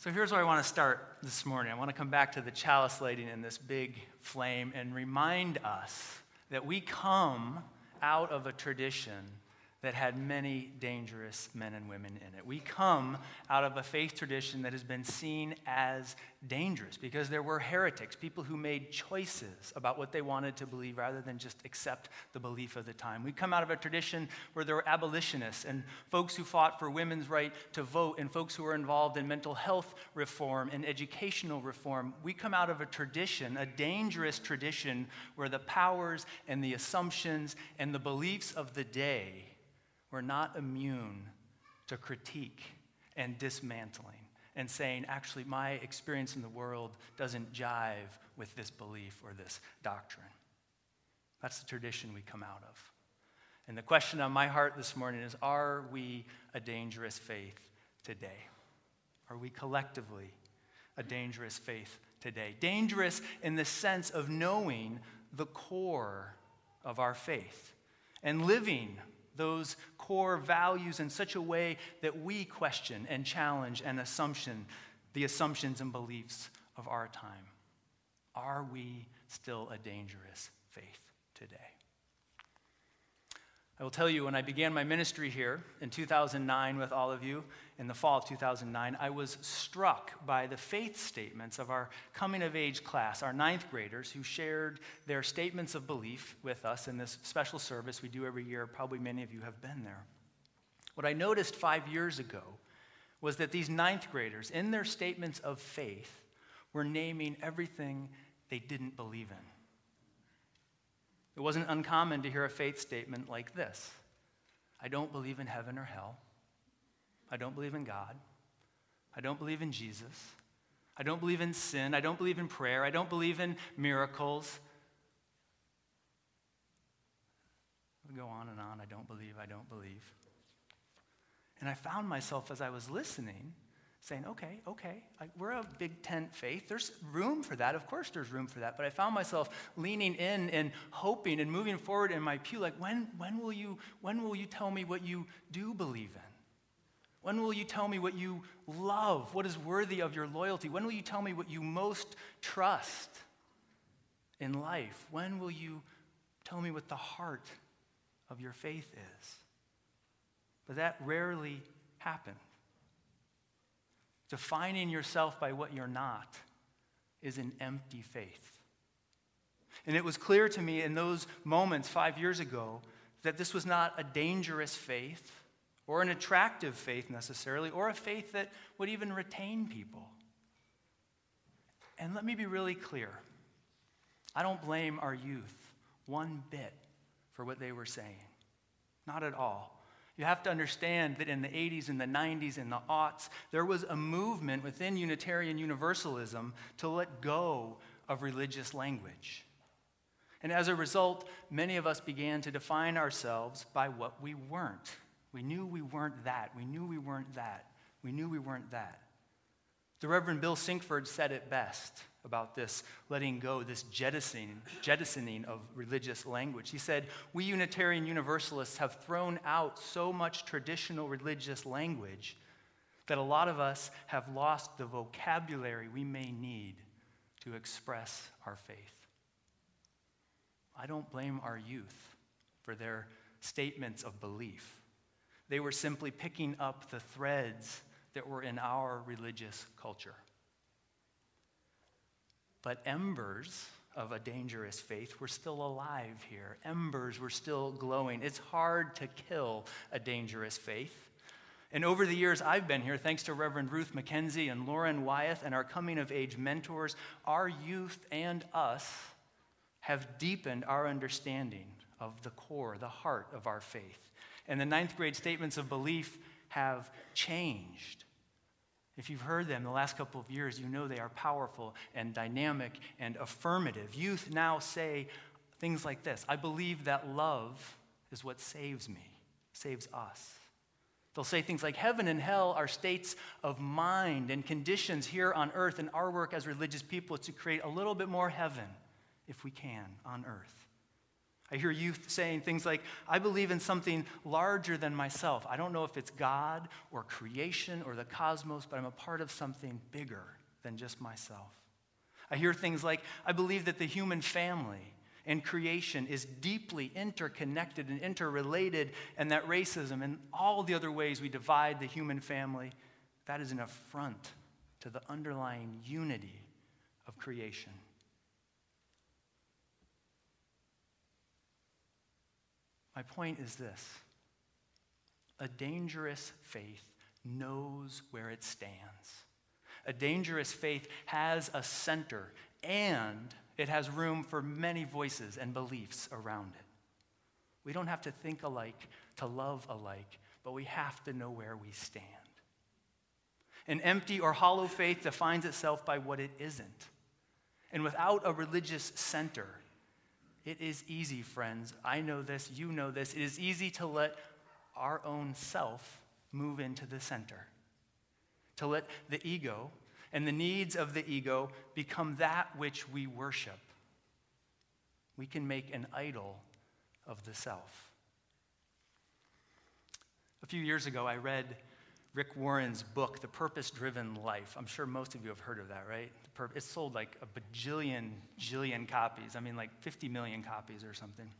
So here's where I want to start this morning. I want to come back to the chalice lighting in this big flame and remind us that we come out of a tradition that had many dangerous men and women in it. We come out of a faith tradition that has been seen as dangerous because there were heretics, people who made choices about what they wanted to believe rather than just accept the belief of the time. We come out of a tradition where there were abolitionists and folks who fought for women's right to vote and folks who were involved in mental health reform and educational reform. We come out of a tradition, a dangerous tradition, where the powers and the assumptions and the beliefs of the day we're not immune to critique and dismantling and saying, actually, my experience in the world doesn't jive with this belief or this doctrine. That's the tradition we come out of. And the question on my heart this morning is Are we a dangerous faith today? Are we collectively a dangerous faith today? Dangerous in the sense of knowing the core of our faith and living those core values in such a way that we question and challenge and assumption the assumptions and beliefs of our time. Are we still a dangerous faith today? I will tell you, when I began my ministry here in 2009 with all of you, in the fall of 2009, I was struck by the faith statements of our coming of age class, our ninth graders, who shared their statements of belief with us in this special service we do every year. Probably many of you have been there. What I noticed five years ago was that these ninth graders, in their statements of faith, were naming everything they didn't believe in. It wasn't uncommon to hear a faith statement like this I don't believe in heaven or hell. I don't believe in God. I don't believe in Jesus. I don't believe in sin. I don't believe in prayer. I don't believe in miracles. We go on and on. I don't believe. I don't believe. And I found myself as I was listening saying, okay, okay, we're a big tent faith. There's room for that. Of course, there's room for that. But I found myself leaning in and hoping and moving forward in my pew, like, when, when, will, you, when will you tell me what you do believe in? When will you tell me what you love? What is worthy of your loyalty? When will you tell me what you most trust in life? When will you tell me what the heart of your faith is? But that rarely happens. Defining yourself by what you're not is an empty faith. And it was clear to me in those moments five years ago that this was not a dangerous faith or an attractive faith necessarily, or a faith that would even retain people. And let me be really clear I don't blame our youth one bit for what they were saying. Not at all. You have to understand that in the 80s and the 90s and the aughts, there was a movement within Unitarian Universalism to let go of religious language. And as a result, many of us began to define ourselves by what we weren't. We knew we weren't that. We knew we weren't that. We knew we weren't that. The Reverend Bill Sinkford said it best about this letting go, this jettisoning, jettisoning of religious language. He said, We Unitarian Universalists have thrown out so much traditional religious language that a lot of us have lost the vocabulary we may need to express our faith. I don't blame our youth for their statements of belief. They were simply picking up the threads that were in our religious culture. But embers of a dangerous faith were still alive here. Embers were still glowing. It's hard to kill a dangerous faith. And over the years I've been here, thanks to Reverend Ruth McKenzie and Lauren Wyeth and our coming of age mentors, our youth and us have deepened our understanding of the core, the heart of our faith. And the ninth grade statements of belief have changed. If you've heard them the last couple of years, you know they are powerful and dynamic and affirmative. Youth now say things like this I believe that love is what saves me, saves us. They'll say things like heaven and hell are states of mind and conditions here on earth, and our work as religious people is to create a little bit more heaven, if we can, on earth. I hear youth saying things like, I believe in something larger than myself. I don't know if it's God or creation or the cosmos, but I'm a part of something bigger than just myself. I hear things like, I believe that the human family and creation is deeply interconnected and interrelated, and that racism and all the other ways we divide the human family, that is an affront to the underlying unity of creation. My point is this a dangerous faith knows where it stands. A dangerous faith has a center and it has room for many voices and beliefs around it. We don't have to think alike to love alike, but we have to know where we stand. An empty or hollow faith defines itself by what it isn't. And without a religious center, it is easy, friends. I know this, you know this. It is easy to let our own self move into the center, to let the ego and the needs of the ego become that which we worship. We can make an idol of the self. A few years ago, I read Rick Warren's book, The Purpose Driven Life. I'm sure most of you have heard of that, right? It's sold like a bajillion, jillion copies. I mean, like 50 million copies or something.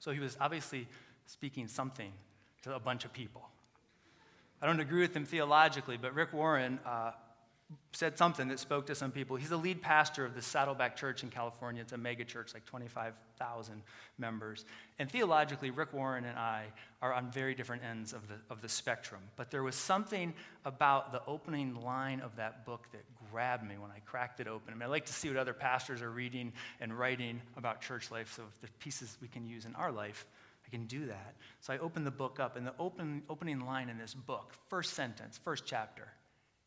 So he was obviously speaking something to a bunch of people. I don't agree with him theologically, but Rick Warren uh, said something that spoke to some people. He's the lead pastor of the Saddleback Church in California. It's a mega church, like 25,000 members. And theologically, Rick Warren and I are on very different ends of the, of the spectrum. But there was something about the opening line of that book that grabbed me when I cracked it open. I mean, I like to see what other pastors are reading and writing about church life, so if there's pieces we can use in our life, I can do that. So I opened the book up, and the open, opening line in this book, first sentence, first chapter,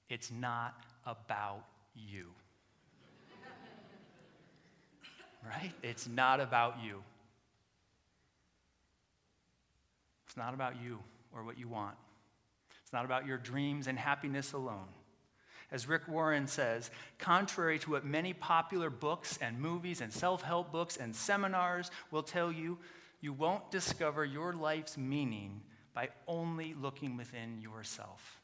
it's not about you. right? It's not about you. It's not about you or what you want. It's not about your dreams and happiness alone. As Rick Warren says, contrary to what many popular books and movies and self help books and seminars will tell you, you won't discover your life's meaning by only looking within yourself.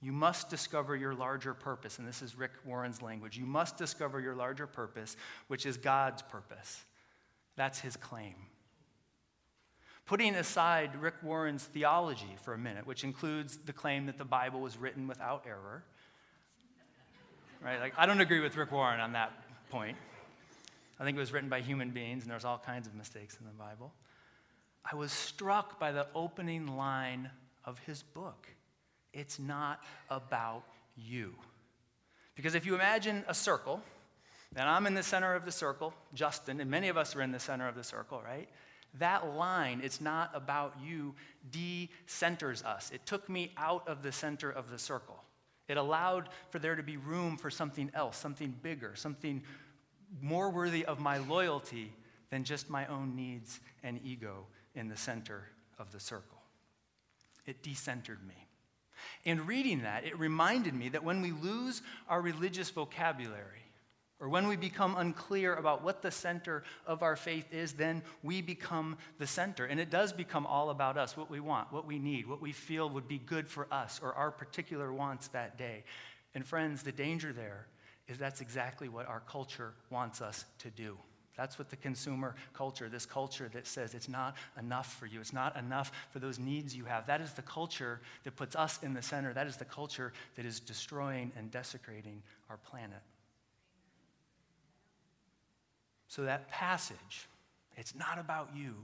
You must discover your larger purpose, and this is Rick Warren's language. You must discover your larger purpose, which is God's purpose. That's his claim. Putting aside Rick Warren's theology for a minute, which includes the claim that the Bible was written without error, right? Like, I don't agree with Rick Warren on that point. I think it was written by human beings, and there's all kinds of mistakes in the Bible. I was struck by the opening line of his book. It's not about you. Because if you imagine a circle, and I'm in the center of the circle, Justin, and many of us are in the center of the circle, right? That line, it's not about you, de-centers us. It took me out of the center of the circle. It allowed for there to be room for something else, something bigger, something more worthy of my loyalty than just my own needs and ego in the center of the circle. It decentered me. In reading that, it reminded me that when we lose our religious vocabulary, or when we become unclear about what the center of our faith is, then we become the center. And it does become all about us what we want, what we need, what we feel would be good for us, or our particular wants that day. And friends, the danger there is that's exactly what our culture wants us to do. That's what the consumer culture, this culture that says it's not enough for you, it's not enough for those needs you have. That is the culture that puts us in the center. That is the culture that is destroying and desecrating our planet. So that passage, it's not about you,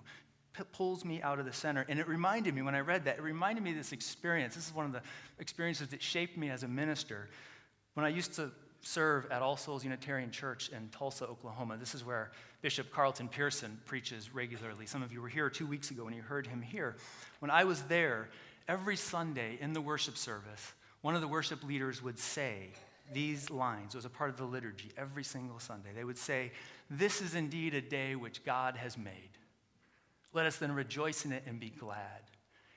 pulls me out of the center. And it reminded me, when I read that, it reminded me of this experience. This is one of the experiences that shaped me as a minister. When I used to serve at All Souls Unitarian Church in Tulsa, Oklahoma. This is where Bishop Carlton Pearson preaches regularly. Some of you were here two weeks ago when you heard him here. When I was there, every Sunday in the worship service, one of the worship leaders would say these lines. It was a part of the liturgy every single Sunday. They would say, This is indeed a day which God has made. Let us then rejoice in it and be glad.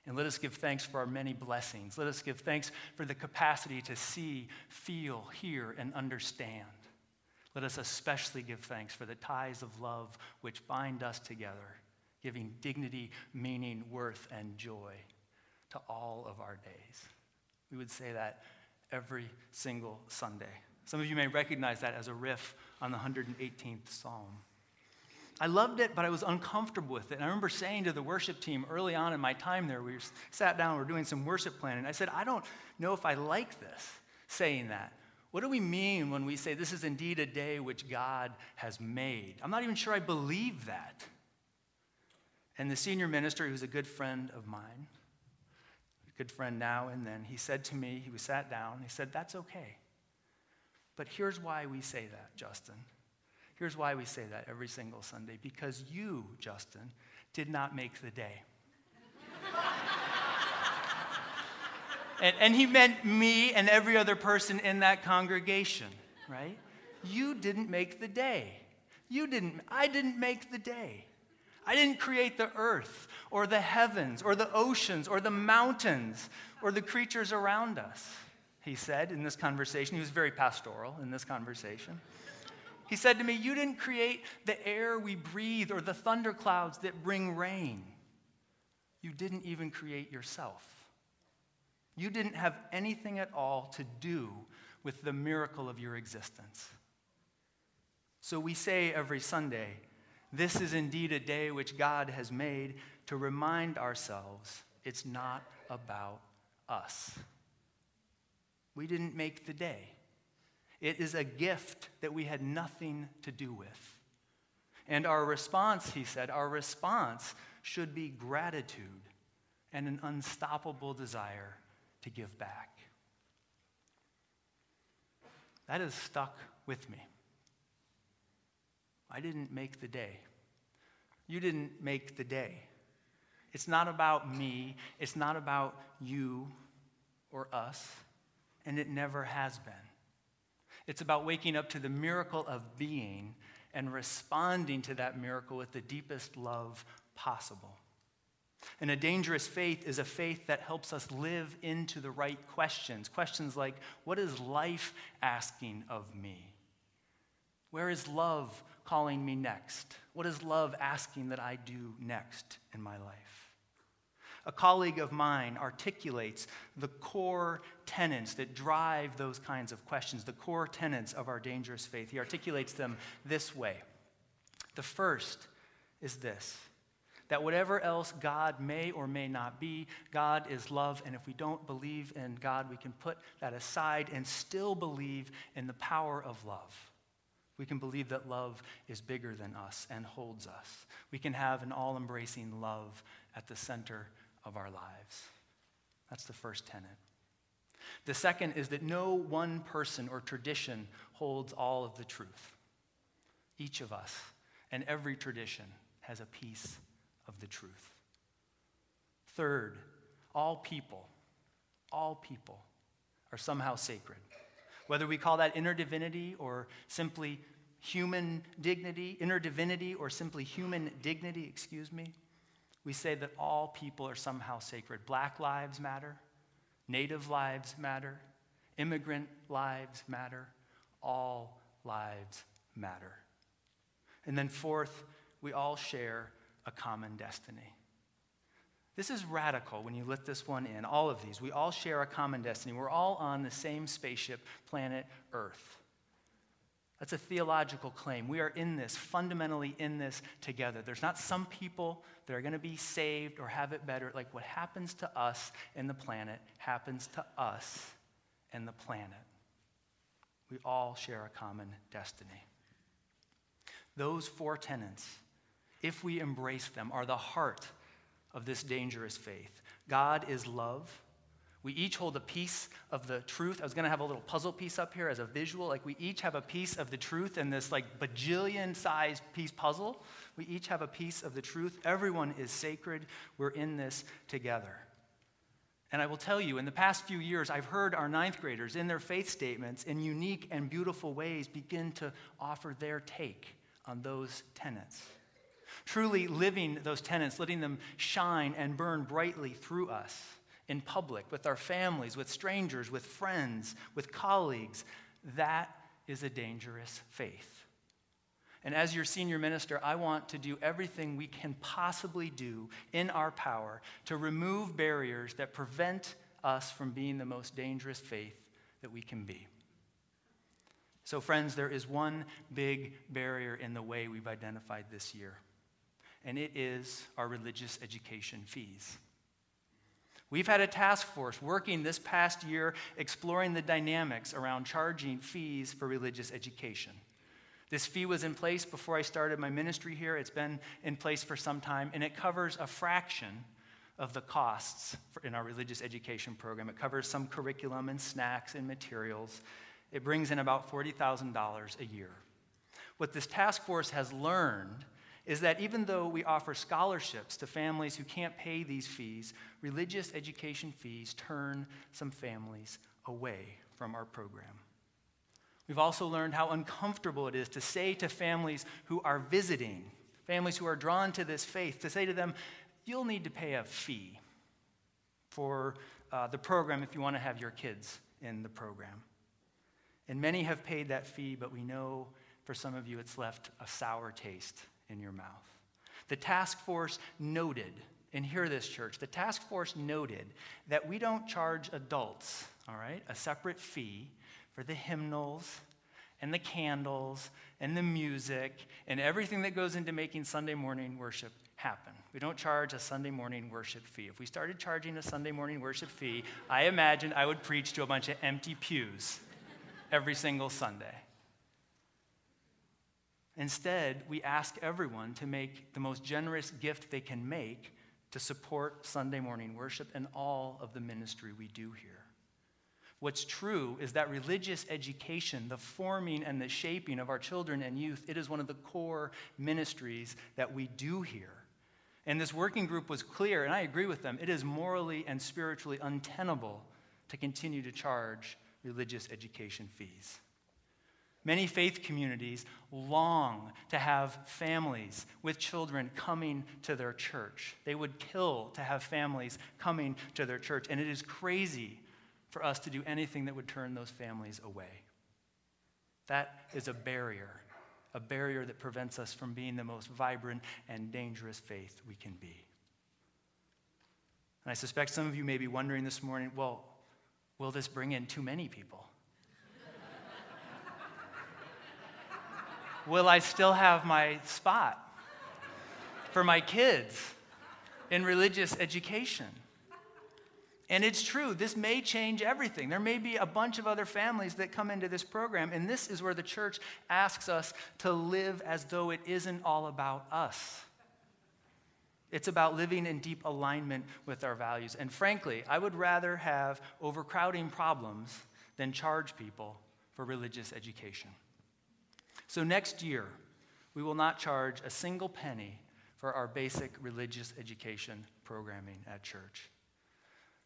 And let us give thanks for our many blessings. Let us give thanks for the capacity to see, feel, hear, and understand. let us especially give thanks for the ties of love which bind us together, giving dignity, meaning, worth, and joy to all of our days. We would say that every single Sunday. Some of you may recognize that as a riff on the 118th Psalm. I loved it, but I was uncomfortable with it. And I remember saying to the worship team early on in my time there, we sat down, we were doing some worship planning. I said, I don't know if I like this, saying that. What do we mean when we say this is indeed a day which God has made? I'm not even sure I believe that. And the senior minister, who's a good friend of mine, a good friend now and then, he said to me, he was sat down, he said, That's okay. But here's why we say that, Justin. Here's why we say that every single Sunday because you, Justin, did not make the day. and, and he meant me and every other person in that congregation, right? You didn't make the day. You didn't, I didn't make the day. I didn't create the earth or the heavens or the oceans or the mountains or the creatures around us, he said in this conversation. He was very pastoral in this conversation. He said to me, You didn't create the air we breathe or the thunderclouds that bring rain. You didn't even create yourself. You didn't have anything at all to do with the miracle of your existence. So we say every Sunday, This is indeed a day which God has made to remind ourselves it's not about us. We didn't make the day. It is a gift that we had nothing to do with. And our response, he said, our response should be gratitude and an unstoppable desire to give back. That has stuck with me. I didn't make the day. You didn't make the day. It's not about me, it's not about you or us, and it never has been. It's about waking up to the miracle of being and responding to that miracle with the deepest love possible. And a dangerous faith is a faith that helps us live into the right questions. Questions like, what is life asking of me? Where is love calling me next? What is love asking that I do next in my life? A colleague of mine articulates the core tenets that drive those kinds of questions, the core tenets of our dangerous faith. He articulates them this way. The first is this that whatever else God may or may not be, God is love. And if we don't believe in God, we can put that aside and still believe in the power of love. We can believe that love is bigger than us and holds us. We can have an all embracing love at the center of our lives. That's the first tenet. The second is that no one person or tradition holds all of the truth. Each of us and every tradition has a piece of the truth. Third, all people, all people are somehow sacred. Whether we call that inner divinity or simply human dignity, inner divinity or simply human dignity, excuse me, we say that all people are somehow sacred. Black lives matter, native lives matter, immigrant lives matter, all lives matter. And then, fourth, we all share a common destiny. This is radical when you let this one in. All of these. We all share a common destiny. We're all on the same spaceship, planet Earth. That's a theological claim. We are in this, fundamentally in this together. There's not some people that are going to be saved or have it better. Like what happens to us and the planet happens to us and the planet. We all share a common destiny. Those four tenets, if we embrace them, are the heart of this dangerous faith. God is love. We each hold a piece of the truth. I was going to have a little puzzle piece up here as a visual. Like, we each have a piece of the truth in this, like, bajillion sized piece puzzle. We each have a piece of the truth. Everyone is sacred. We're in this together. And I will tell you, in the past few years, I've heard our ninth graders in their faith statements in unique and beautiful ways begin to offer their take on those tenets. Truly living those tenets, letting them shine and burn brightly through us in public, with our families, with strangers, with friends, with colleagues. That is a dangerous faith. And as your senior minister, I want to do everything we can possibly do in our power to remove barriers that prevent us from being the most dangerous faith that we can be. So, friends, there is one big barrier in the way we've identified this year, and it is our religious education fees. We've had a task force working this past year exploring the dynamics around charging fees for religious education. This fee was in place before I started my ministry here. It's been in place for some time, and it covers a fraction of the costs in our religious education program. It covers some curriculum and snacks and materials. It brings in about $40,000 a year. What this task force has learned is that even though we offer scholarships to families who can't pay these fees, religious education fees turn some families away from our program. We've also learned how uncomfortable it is to say to families who are visiting, families who are drawn to this faith, to say to them, you'll need to pay a fee for uh, the program if you want to have your kids in the program. And many have paid that fee, but we know for some of you it's left a sour taste in your mouth. The task force noted, and hear this, church, the task force noted that we don't charge adults, all right, a separate fee for the hymnals and the candles and the music and everything that goes into making Sunday morning worship happen. We don't charge a Sunday morning worship fee. If we started charging a Sunday morning worship fee, I imagine I would preach to a bunch of empty pews every single Sunday. Instead, we ask everyone to make the most generous gift they can make to support Sunday morning worship and all of the ministry we do here. What's true is that religious education, the forming and the shaping of our children and youth, it is one of the core ministries that we do here. And this working group was clear, and I agree with them. It is morally and spiritually untenable to continue to charge religious education fees. Many faith communities long to have families with children coming to their church. They would kill to have families coming to their church. And it is crazy for us to do anything that would turn those families away. That is a barrier, a barrier that prevents us from being the most vibrant and dangerous faith we can be. And I suspect some of you may be wondering this morning well, will this bring in too many people? Will I still have my spot for my kids in religious education? And it's true, this may change everything. There may be a bunch of other families that come into this program, and this is where the church asks us to live as though it isn't all about us. It's about living in deep alignment with our values. And frankly, I would rather have overcrowding problems than charge people for religious education. So next year, we will not charge a single penny for our basic religious education programming at church.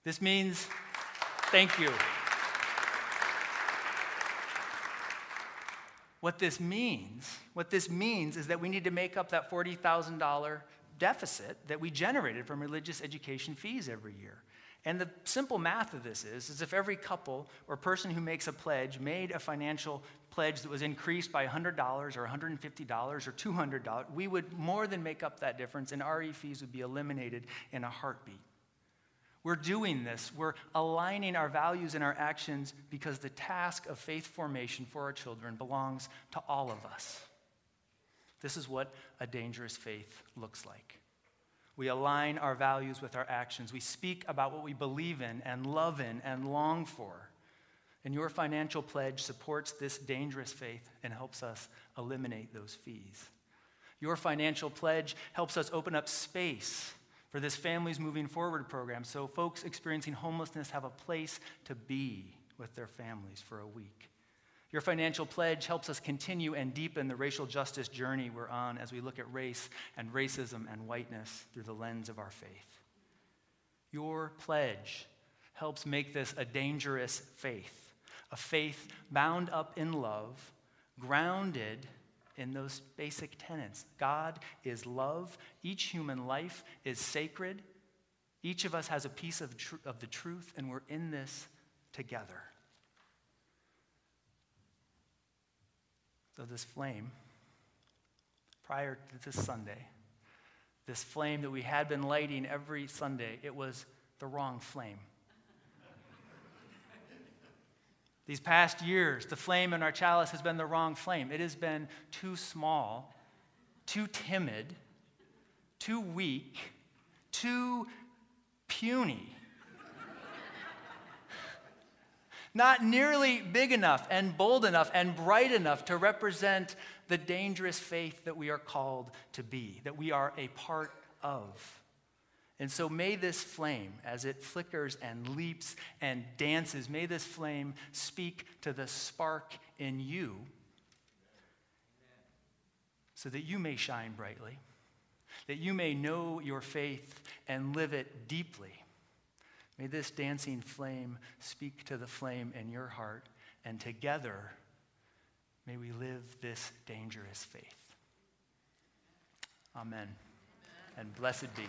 This means, thank you. What this means, what this means is that we need to make up that $40,000 deficit that we generated from religious education fees every year. And the simple math of this is, is if every couple or person who makes a pledge made a financial pledge that was increased by $100 or $150 or $200, we would more than make up that difference and RE fees would be eliminated in a heartbeat. We're doing this. We're aligning our values and our actions because the task of faith formation for our children belongs to all of us. This is what a dangerous faith looks like. We align our values with our actions. We speak about what we believe in and love in and long for. And your financial pledge supports this dangerous faith and helps us eliminate those fees. Your financial pledge helps us open up space for this Families Moving Forward program so folks experiencing homelessness have a place to be with their families for a week. Your financial pledge helps us continue and deepen the racial justice journey we're on as we look at race and racism and whiteness through the lens of our faith. Your pledge helps make this a dangerous faith, a faith bound up in love, grounded in those basic tenets. God is love, each human life is sacred. Each of us has a piece of, tr- of the truth, and we're in this together. So, this flame prior to this Sunday, this flame that we had been lighting every Sunday, it was the wrong flame. These past years, the flame in our chalice has been the wrong flame. It has been too small, too timid, too weak, too puny. Not nearly big enough and bold enough and bright enough to represent the dangerous faith that we are called to be, that we are a part of. And so may this flame, as it flickers and leaps and dances, may this flame speak to the spark in you so that you may shine brightly, that you may know your faith and live it deeply. May this dancing flame speak to the flame in your heart, and together may we live this dangerous faith. Amen. And blessed be.